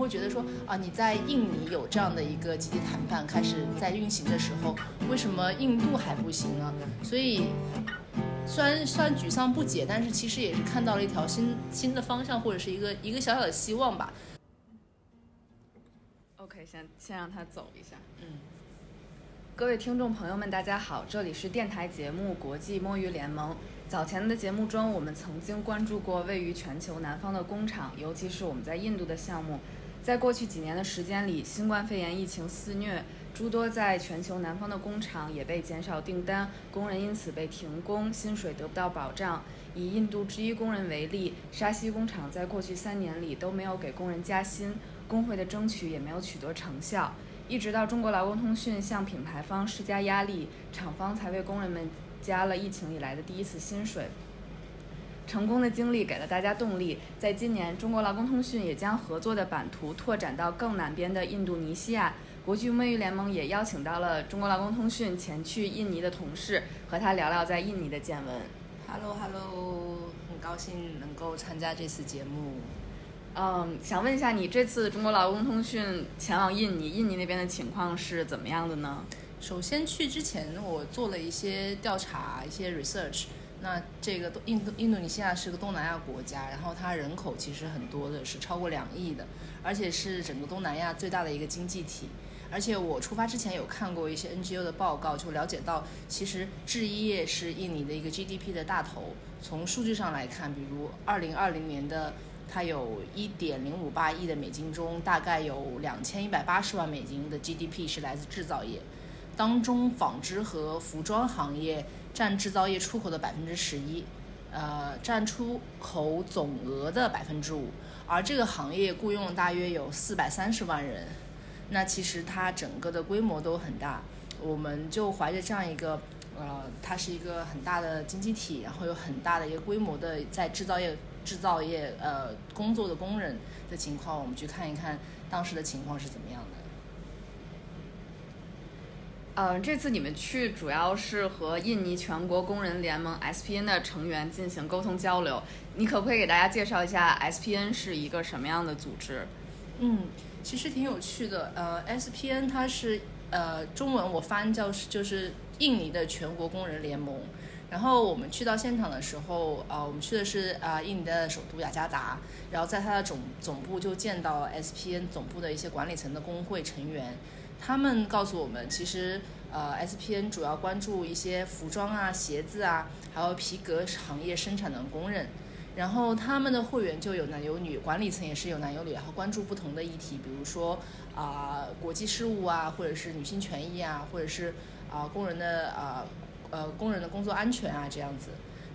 会觉得说啊，你在印尼有这样的一个集体谈判开始在运行的时候，为什么印度还不行呢？所以虽然虽然沮丧不解，但是其实也是看到了一条新新的方向，或者是一个一个小小的希望吧。OK，先先让他走一下。嗯，各位听众朋友们，大家好，这里是电台节目《国际摸鱼联盟》。早前的节目中，我们曾经关注过位于全球南方的工厂，尤其是我们在印度的项目。在过去几年的时间里，新冠肺炎疫情肆虐，诸多在全球南方的工厂也被减少订单，工人因此被停工，薪水得不到保障。以印度制衣工人为例，沙溪工厂在过去三年里都没有给工人加薪，工会的争取也没有取得成效。一直到中国劳工通讯向品牌方施加压力，厂方才为工人们加了疫情以来的第一次薪水。成功的经历给了大家动力，在今年，中国劳工通讯也将合作的版图拓展到更南边的印度尼西亚。国际摸鱼联盟也邀请到了中国劳工通讯前去印尼的同事，和他聊聊在印尼的见闻。Hello Hello，很高兴能够参加这次节目。嗯，想问一下，你这次中国劳工通讯前往印尼，印尼那边的情况是怎么样的呢？首先去之前，我做了一些调查，一些 research。那这个东印度印度尼西亚是个东南亚国家，然后它人口其实很多的，是超过两亿的，而且是整个东南亚最大的一个经济体。而且我出发之前有看过一些 NGO 的报告，就了解到，其实制衣业是印尼的一个 GDP 的大头。从数据上来看，比如2020年的它有1.058亿的美金中，大概有2180万美金的 GDP 是来自制造业，当中纺织和服装行业占制造业出口的百分之十一，呃，占出口总额的百分之五，而这个行业雇佣了大约有四百三十万人。那其实它整个的规模都很大，我们就怀着这样一个，呃，它是一个很大的经济体，然后有很大的一个规模的在制造业制造业呃工作的工人的情况，我们去看一看当时的情况是怎么样的。呃，这次你们去主要是和印尼全国工人联盟 SPN 的成员进行沟通交流，你可不可以给大家介绍一下 SPN 是一个什么样的组织？嗯。其实挺有趣的，呃，SPN 它是呃中文我翻叫是就是印尼的全国工人联盟。然后我们去到现场的时候，呃，我们去的是啊、印尼的首都雅加达，然后在它的总总部就见到 SPN 总部的一些管理层的工会成员，他们告诉我们，其实呃 SPN 主要关注一些服装啊、鞋子啊，还有皮革行业生产的工人。然后他们的会员就有男有女，管理层也是有男有女，然后关注不同的议题，比如说啊、国际事务啊，或者是女性权益啊，或者是啊、工人的啊呃工人的工作安全啊这样子。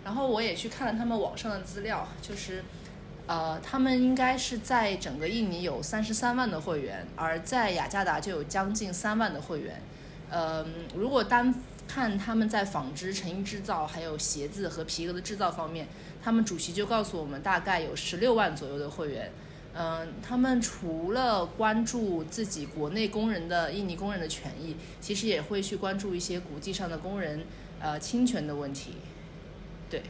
然后我也去看了他们网上的资料，就是呃他们应该是在整个印尼有三十三万的会员，而在雅加达就有将近三万的会员。呃，如果单看他们在纺织、成衣制造，还有鞋子和皮革的制造方面，他们主席就告诉我们，大概有十六万左右的会员。嗯、他们除了关注自己国内工人的印尼工人的权益，其实也会去关注一些国际上的工人呃侵权的问题。对。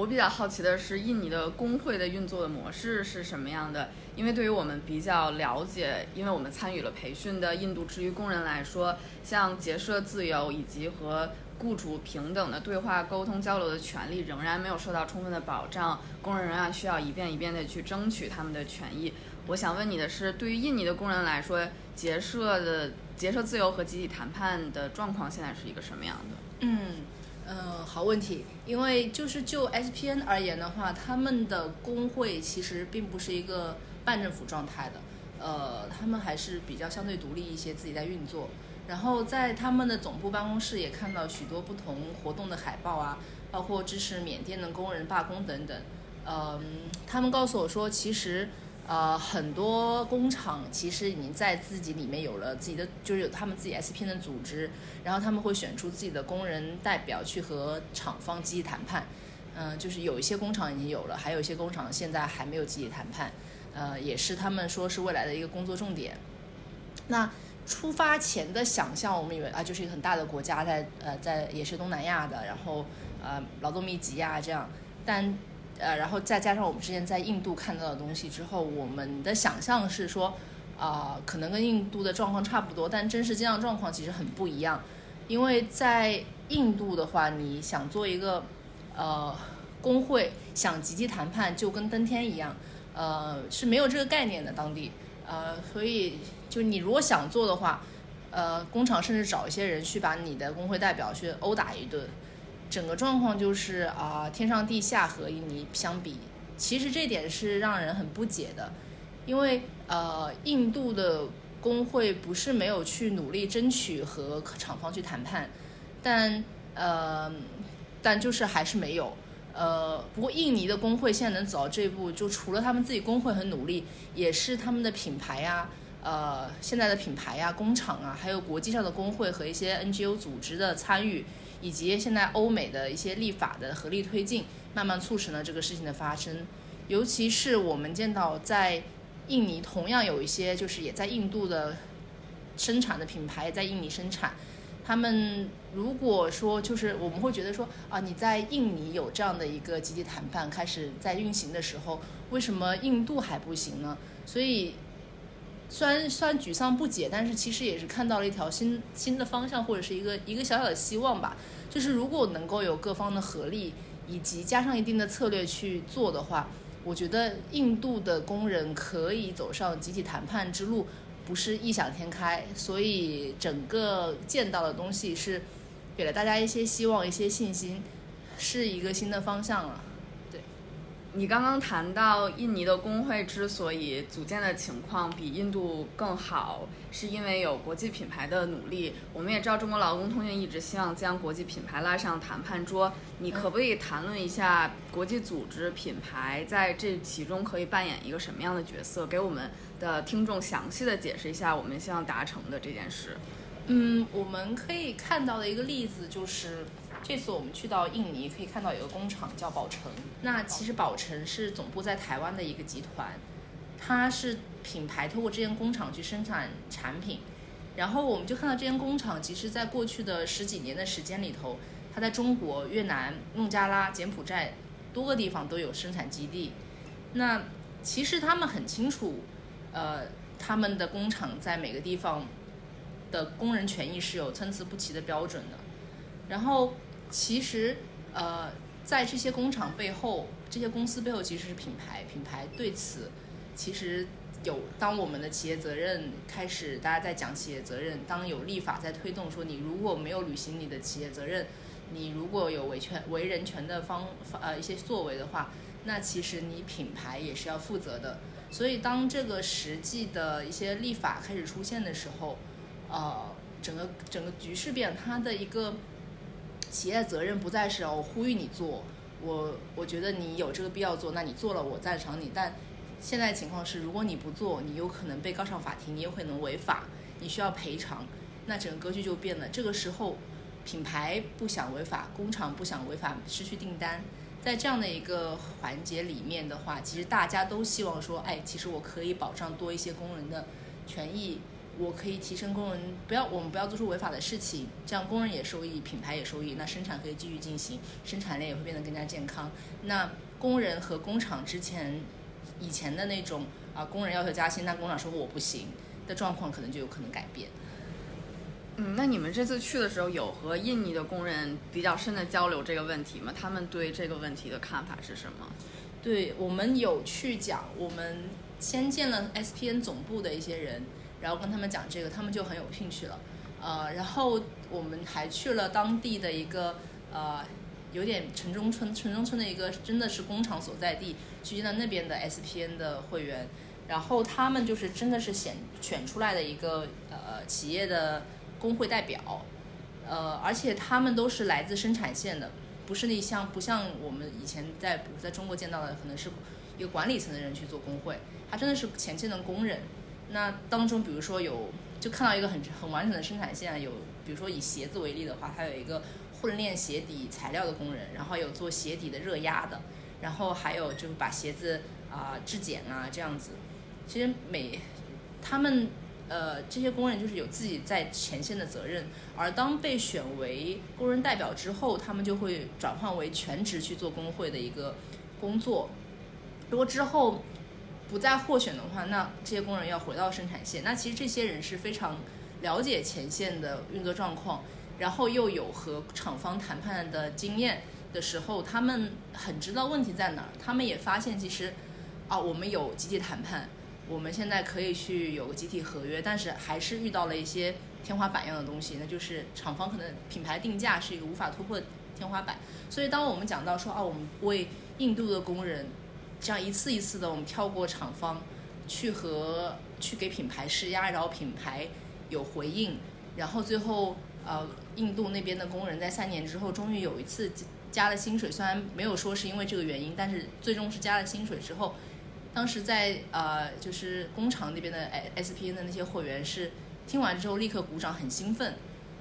我比较好奇的是，印尼的工会的运作的模式是什么样的？因为对于我们比较了解，因为我们参与了培训的印度制衣工人来说，像结社自由以及和雇主平等的对话、沟通、交流的权利仍然没有受到充分的保障，工人仍然需要一遍一遍的去争取他们的权益。我想问你的是，对于印尼的工人来说，结社的结社自由和集体谈判的状况现在是一个什么样的？嗯。嗯，好问题，因为就是就 SPN 而言的话，他们的工会其实并不是一个半政府状态的，呃，他们还是比较相对独立一些，自己在运作。然后在他们的总部办公室也看到许多不同活动的海报啊，包括支持缅甸的工人罢工等等。嗯、他们告诉我说，其实。呃，很多工厂其实已经在自己里面有了自己的，就是有他们自己 SPN 的组织，然后他们会选出自己的工人代表去和厂方积极谈判。嗯、就是有一些工厂已经有了，还有一些工厂现在还没有集体谈判。呃，也是他们说是未来的一个工作重点。那出发前的想象，我们以为啊，就是一个很大的国家在，呃在也是东南亚的，然后呃劳动密集呀、这样，但。呃，然后再加上我们之前在印度看到的东西之后，我们的想象是说，啊、可能跟印度的状况差不多，但真实见到状况其实很不一样。因为在印度的话，你想做一个呃工会，想集体谈判，就跟登天一样，呃是没有这个概念的当地，呃，所以就你如果想做的话，呃，工厂甚至找一些人去把你的工会代表去殴打一顿，整个状况就是啊、天上地下和印尼相比，其实这点是让人很不解的，因为呃，印度的工会不是没有去努力争取和厂方去谈判，但呃，但就是还是没有。呃，不过印尼的工会现在能走到这一步，就除了他们自己工会很努力，也是他们的品牌呀、呃，现在的品牌呀、工厂啊，还有国际上的工会和一些 NGO 组织的参与，以及现在欧美的一些立法的合力推进，慢慢促成了这个事情的发生。尤其是我们见到在印尼同样有一些就是也在印度的生产的品牌在印尼生产，他们如果说就是我们会觉得说啊，你在印尼有这样的一个集体谈判开始在运行的时候，为什么印度还不行呢？所以虽然虽然沮丧不解，但是其实也是看到了一条新新的方向，或者是一个一个小小的希望吧。就是如果能够有各方的合力，以及加上一定的策略去做的话，我觉得印度的工人可以走上集体谈判之路，不是异想天开。所以整个见到的东西是给了大家一些希望、一些信心，是一个新的方向了。你刚刚谈到印尼的工会之所以组建的情况比印度更好，是因为有国际品牌的努力。我们也知道，中国劳工通讯一直希望将国际品牌拉上谈判桌。你可不可以谈论一下国际组织品牌在这其中可以扮演一个什么样的角色？给我们的听众详细的解释一下我们希望达成的这件事。嗯，我们可以看到的一个例子就是，这次我们去到印尼，可以看到有个工厂叫宝成。那其实宝成是总部在台湾的一个集团，它是品牌通过这间工厂去生产产品。然后我们就看到这间工厂，其实在过去的十几年的时间里头，它在中国、越南、孟加拉、柬埔寨多个地方都有生产基地。那其实他们很清楚，呃，他们的工厂在每个地方的工人权益是有参差不齐的标准的。然后其实呃，在这些工厂背后，这些公司背后其实是品牌，品牌对此其实有，当我们的企业责任开始，大家在讲企业责任，当有立法在推动说，你如果没有履行你的企业责任，你如果有维权违人权的方呃一些作为的话，那其实你品牌也是要负责的。所以当这个实际的一些立法开始出现的时候，呃，整个整个局势变，它的一个企业责任不再是哦，我呼吁你做，我我觉得你有这个必要做，那你做了，我赞赏你。但现在情况是，如果你不做，你有可能被告上法庭，你有可能违法，你需要赔偿，那整个格局就变了。这个时候，品牌不想违法，工厂不想违法，失去订单。在这样的一个环节里面的话，其实大家都希望说，哎，其实我可以保障多一些工人的权益，我可以提升工人，不要我们不要做出违法的事情，这样工人也受益，品牌也受益，那生产可以继续进行，生产链也会变得更加健康。那工人和工厂之前以前的那种啊，工人要求加薪，但工厂说我不行的状况，可能就有可能改变。嗯，那你们这次去的时候有和印尼的工人比较深的交流这个问题吗？他们对这个问题的看法是什么？对我们有去讲，我们先见了 SPN 总部的一些人，然后跟他们讲这个，他们就很有兴趣了。呃，然后我们还去了当地的一个呃，有点城中村，城中村的一个真的是工厂所在地，去见了那边的 SPN 的会员，然后他们就是真的是选选出来的一个呃企业的工会代表，呃，而且他们都是来自生产线的。不是那像不像我们以前在比如在中国见到的，可能是一个管理层的人去做工会，他真的是前线的工人。那当中，比如说有就看到一个很很完整的生产线，有比如说以鞋子为例的话，它有一个混炼鞋底材料的工人，然后有做鞋底的热压的，然后还有就是把鞋子啊、质检啊这样子。其实每他们呃这些工人就是有自己在前线的责任，而当被选为工人代表之后，他们就会转换为全职去做工会的一个工作。如果之后不再获选的话，那这些工人要回到生产线。那其实这些人是非常了解前线的运作状况，然后又有和厂方谈判的经验的时候，他们很知道问题在哪儿。他们也发现，其实啊，我们有集体谈判，我们现在可以去有个集体合约，但是还是遇到了一些天花板一样的东西，那就是厂方可能品牌定价是一个无法突破天花板。所以，当我们讲到说啊，我们为印度的工人。这样一次一次的，我们跳过厂方，去和去给品牌施压，然后品牌有回应，然后最后呃，印度那边的工人在三年之后终于有一次加了薪水，虽然没有说是因为这个原因，但是最终是加了薪水之后，当时在呃就是工厂那边的 S P N 的那些会员是听完之后立刻鼓掌，很兴奋。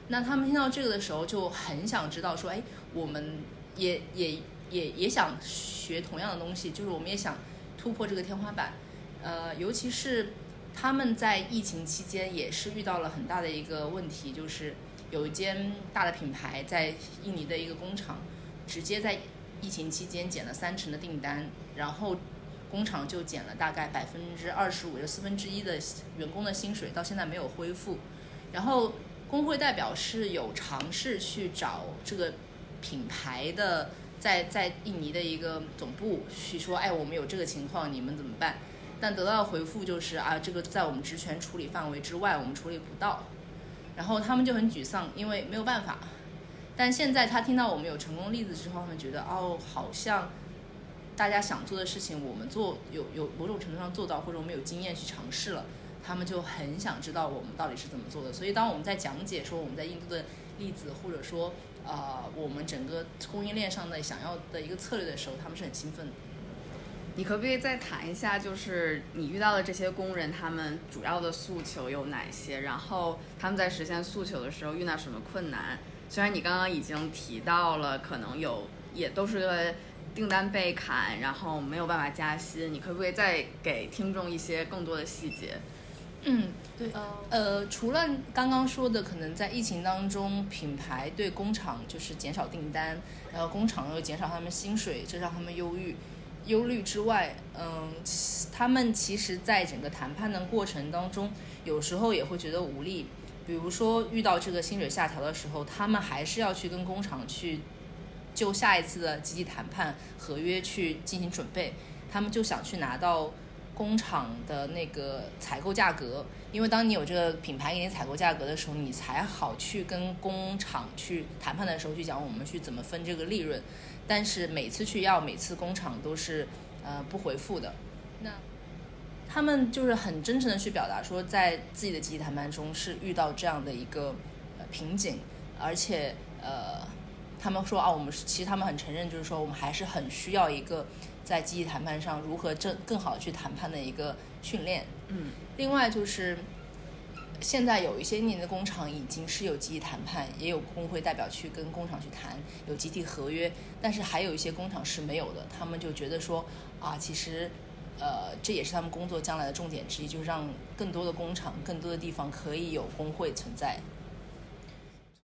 那他们听到这个的时候就很想知道说，哎，我们也也。也也想学同样的东西，就是我们也想突破这个天花板，呃，尤其是他们在疫情期间也是遇到了很大的一个问题，就是有一间大的品牌在印尼的一个工厂，直接在疫情期间减了三成的订单，然后工厂就减了大概百分之二十五，就四分之一的员工的薪水，到现在没有恢复。然后工会代表是有尝试去找这个品牌的。在在印尼的一个总部去说，哎，我们有这个情况，你们怎么办？但得到的回复就是啊，这个在我们职权处理范围之外，我们处理不到。然后他们就很沮丧，因为没有办法。但现在他听到我们有成功例子之后，他们觉得哦，好像大家想做的事情，我们做有有某种程度上做到，或者我们有经验去尝试了，他们就很想知道我们到底是怎么做的。所以当我们在讲解说我们在印度的例子，或者说。呃，我们整个供应链上的想要的一个策略的时候，他们是很兴奋的。你可不可以再谈一下，就是你遇到的这些工人，他们主要的诉求有哪些？然后他们在实现诉求的时候遇到什么困难？虽然你刚刚已经提到了，可能有也都是订单被砍，然后没有办法加薪，你可不可以再给听众一些更多的细节？嗯，对，呃，除了刚刚说的，可能在疫情当中，品牌对工厂就是减少订单，然后工厂又减少他们薪水，这让他们忧郁、忧虑之外，嗯，他们其实在整个谈判的过程当中，有时候也会觉得无力。比如说遇到这个薪水下调的时候，他们还是要去跟工厂去就下一次的集体谈判合约去进行准备，他们就想去拿到。工厂的那个采购价格，因为当你有这个品牌给你采购价格的时候，你才好去跟工厂去谈判的时候去讲我们去怎么分这个利润。但是每次去要，每次工厂都是呃不回复的。那他们就是很真诚的去表达说，在自己的集体谈判中是遇到这样的一个瓶颈，而且呃他们说啊，我们其实他们很承认，就是说我们还是很需要一个。在集体谈判上如何正更好的去谈判的一个训练。嗯，另外就是现在有一些年的工厂已经是有集体谈判，也有工会代表去跟工厂去谈有集体合约，但是还有一些工厂是没有的。他们就觉得说啊，其实呃这也是他们工作将来的重点之一，就是让更多的工厂、更多的地方可以有工会存在。